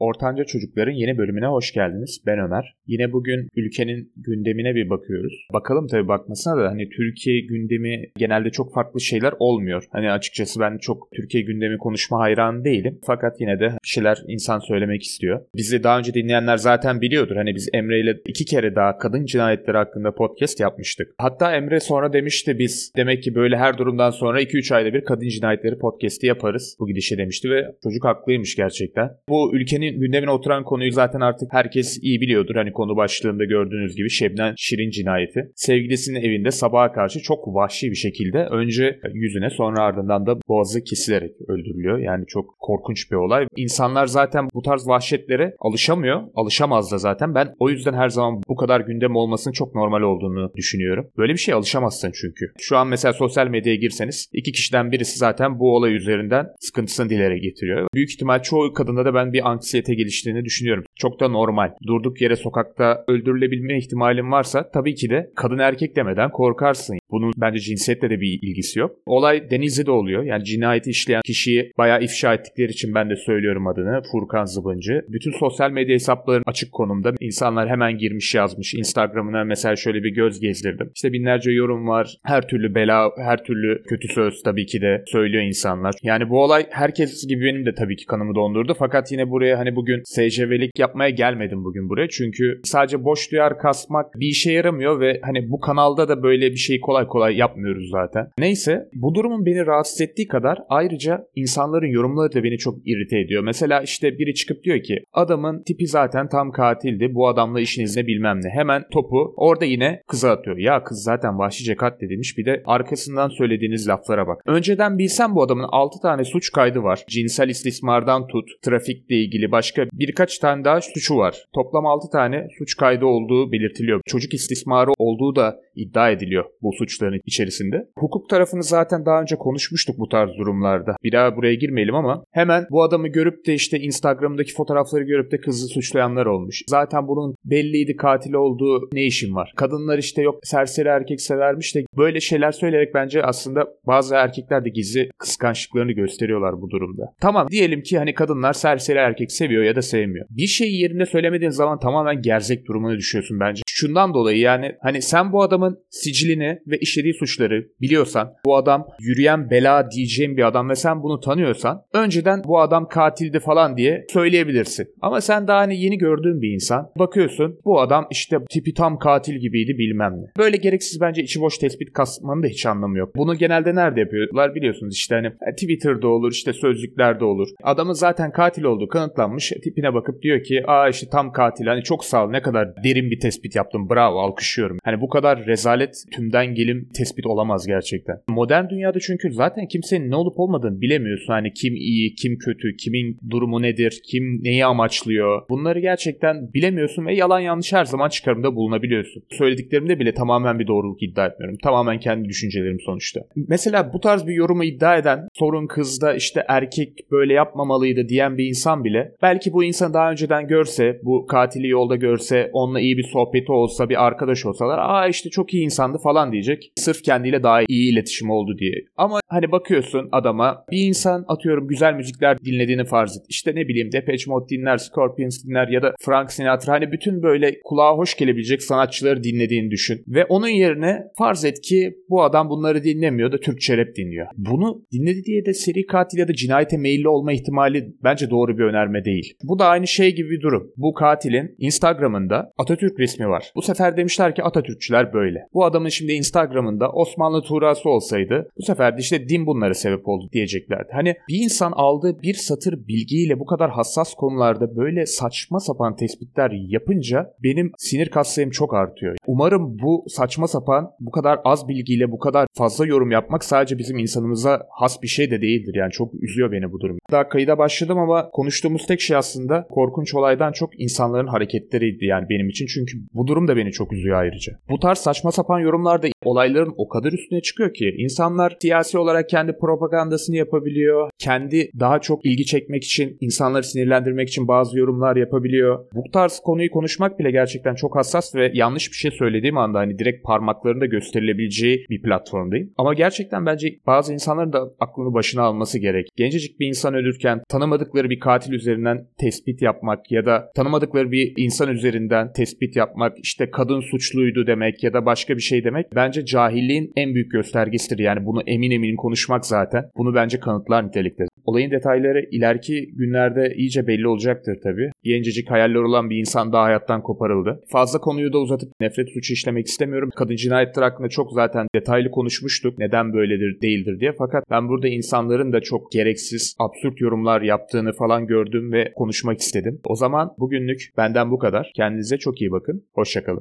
Ortanca Çocukların yeni bölümüne hoş geldiniz. Ben Ömer. Yine bugün ülkenin gündemine bir bakıyoruz. Bakalım tabii bakmasına da hani Türkiye gündemi genelde çok farklı şeyler olmuyor. Hani açıkçası ben çok Türkiye gündemi konuşma hayran değilim. Fakat yine de bir şeyler insan söylemek istiyor. Bizi daha önce dinleyenler zaten biliyordur. Hani biz Emre ile iki kere daha kadın cinayetleri hakkında podcast yapmıştık. Hatta Emre sonra demişti biz demek ki böyle her durumdan sonra 2-3 ayda bir kadın cinayetleri podcast'i yaparız. Bu gidişe demişti ve çocuk haklıymış gerçekten. Bu ülkenin gündemine oturan konuyu zaten artık herkes iyi biliyordur. Hani konu başlığında gördüğünüz gibi Şebnem Şirin cinayeti. Sevgilisinin evinde sabaha karşı çok vahşi bir şekilde önce yüzüne sonra ardından da boğazı kesilerek öldürülüyor. Yani çok korkunç bir olay. İnsanlar zaten bu tarz vahşetlere alışamıyor. Alışamaz da zaten. Ben o yüzden her zaman bu kadar gündem olmasının çok normal olduğunu düşünüyorum. Böyle bir şey alışamazsın çünkü. Şu an mesela sosyal medyaya girseniz iki kişiden birisi zaten bu olay üzerinden sıkıntısını dilere getiriyor. Büyük ihtimal çoğu kadında da ben bir anksiyete geliştiğini düşünüyorum. Çok da normal. Durduk yere sokakta öldürülebilme ihtimalin varsa tabii ki de kadın erkek demeden korkarsın. Bunun bence cinsiyetle de bir ilgisi yok. Olay Denizli'de oluyor. Yani cinayeti işleyen kişiyi bayağı ifşa ettikleri için ben de söylüyorum adını. Furkan Zıbıncı. Bütün sosyal medya hesapları açık konumda. İnsanlar hemen girmiş yazmış. Instagram'ına mesela şöyle bir göz gezdirdim. İşte binlerce yorum var. Her türlü bela, her türlü kötü söz tabii ki de söylüyor insanlar. Yani bu olay herkes gibi benim de tabii ki kanımı dondurdu. Fakat yine buraya hani bugün SCV'lik yapmaya gelmedim bugün buraya. Çünkü sadece boş duyar kasmak bir işe yaramıyor ve hani bu kanalda da böyle bir şeyi kolay kolay yapmıyoruz zaten. Neyse bu durumun beni rahatsız ettiği kadar ayrıca insanların yorumları da beni çok irite ediyor. Mesela işte biri çıkıp diyor ki adamın tipi zaten tam katildi. Bu adamla işiniz ne bilmem ne. Hemen topu orada yine kıza atıyor. Ya kız zaten vahşice katledilmiş. Bir de arkasından söylediğiniz laflara bak. Önceden bilsem bu adamın 6 tane suç kaydı var. Cinsel istismardan tut, trafikle ilgili başka birkaç tane daha suçu var. Toplam 6 tane suç kaydı olduğu belirtiliyor. Çocuk istismarı olduğu da iddia ediliyor bu suçların içerisinde. Hukuk tarafını zaten daha önce konuşmuştuk bu tarz durumlarda. Bir daha buraya girmeyelim ama hemen bu adamı görüp de işte Instagram'daki fotoğrafları görüp de kızı suçlayanlar olmuş. Zaten bunun belliydi katil olduğu ne işin var? Kadınlar işte yok serseri erkek severmiş de böyle şeyler söyleyerek bence aslında bazı erkekler de gizli kıskançlıklarını gösteriyorlar bu durumda. Tamam diyelim ki hani kadınlar serseri erkek seviyor ya da sevmiyor. Bir şeyi yerinde söylemediğin zaman tamamen gerzek durumuna düşüyorsun bence. Şundan dolayı yani hani sen bu adamın sicilini ve işlediği suçları biliyorsan bu adam yürüyen bela diyeceğim bir adam ve sen bunu tanıyorsan önceden bu adam katildi falan diye söyleyebilirsin. Ama sen daha hani yeni gördüğün bir insan bakıyorsun bu adam işte tipi tam katil gibiydi bilmem ne. Böyle gereksiz bence içi boş tespit kasmanın da hiç anlamı yok. Bunu genelde nerede yapıyorlar biliyorsunuz işte hani Twitter'da olur işte sözlüklerde olur. Adamın zaten katil olduğu kanıtlanmış tipine bakıp diyor ki aa işte tam katil hani çok sağ ol ne kadar derin bir tespit yaptım bravo alkışlıyorum. Hani bu kadar rezalet tümden gelim tespit olamaz gerçekten. Modern dünyada çünkü zaten kimsenin ne olup olmadığını bilemiyorsun. Hani kim iyi, kim kötü, kimin durumu nedir, kim neyi amaçlıyor. Bunları gerçekten bilemiyorsun ve yalan yanlış her zaman çıkarımda bulunabiliyorsun. Söylediklerimde bile tamamen bir doğruluk iddia etmiyorum. Tamamen kendi düşüncelerim sonuçta. Mesela bu tarz bir yorumu iddia eden sorun kızda işte erkek böyle yapmamalıydı diyen bir insan bile belki bu insan daha önceden görse, bu katili yolda görse, onunla iyi bir sohbeti olsa, bir arkadaş olsalar aa işte çok iyi insandı falan diyecek. Sırf kendiyle daha iyi iletişim oldu diye. Ama hani bakıyorsun adama bir insan atıyorum güzel müzikler dinlediğini farz et. İşte ne bileyim Depeche Mode dinler, Scorpions dinler ya da Frank Sinatra hani bütün böyle kulağa hoş gelebilecek sanatçıları dinlediğini düşün. Ve onun yerine farz et ki bu adam bunları dinlemiyor da Türkçe rap dinliyor. Bunu dinledi diye de seri katil ya da cinayete meyilli olma ihtimali bence doğru bir önerme değil. Bu da aynı şey gibi bir durum. Bu katilin Instagram'ında Atatürk resmi var. Bu sefer demişler ki Atatürkçüler böyle. Bu adamın şimdi Instagram'ında Osmanlı tuğrası olsaydı bu sefer de işte din bunlara sebep oldu diyeceklerdi. Hani bir insan aldığı bir satır bilgiyle bu kadar hassas konularda böyle saçma sapan tespitler yapınca benim sinir kaslarım çok artıyor. Umarım bu saçma sapan bu kadar az bilgiyle bu kadar fazla yorum yapmak sadece bizim insanımıza has bir şey de değildir. Yani çok üzüyor beni bu durum. Daha kayıda başladım ama konuştuğumuz tek şey aslında korkunç olaydan çok insanların hareketleriydi yani benim için. Çünkü bu durum da beni çok üzüyor ayrıca. Bu tarz saçma sapan yorumlarda olayların o kadar üstüne çıkıyor ki insanlar siyasi olarak kendi propagandasını yapabiliyor. Kendi daha çok ilgi çekmek için, insanları sinirlendirmek için bazı yorumlar yapabiliyor. Bu tarz konuyu konuşmak bile gerçekten çok hassas ve yanlış bir şey söylediğim anda hani direkt parmaklarında gösterilebileceği bir platformdayım. Ama gerçekten bence bazı insanların da aklını başına alması gerek. Gencecik bir insan ölürken tanımadıkları bir katil üzerinden tespit yapmak ya da tanımadıkları bir insan üzerinden tespit yapmak, işte kadın suçluydu demek ya da başka bir şey demek bence cahilliğin en büyük göstergesidir. Yani bunu emin emin konuşmak zaten. Bunu bence kanıtlar nitelikte. Olayın detayları ileriki günlerde iyice belli olacaktır tabii. Gencecik hayaller olan bir insan daha hayattan koparıldı. Fazla konuyu da uzatıp nefret suçu işlemek istemiyorum. Kadın cinayetleri hakkında çok zaten detaylı konuşmuştuk. Neden böyledir değildir diye. Fakat ben burada insanların da çok gereksiz, absürt yorumlar yaptığını falan gördüm ve konuşmak istedim. O zaman bugünlük benden bu kadar. Kendinize çok iyi bakın. Hoşçakalın.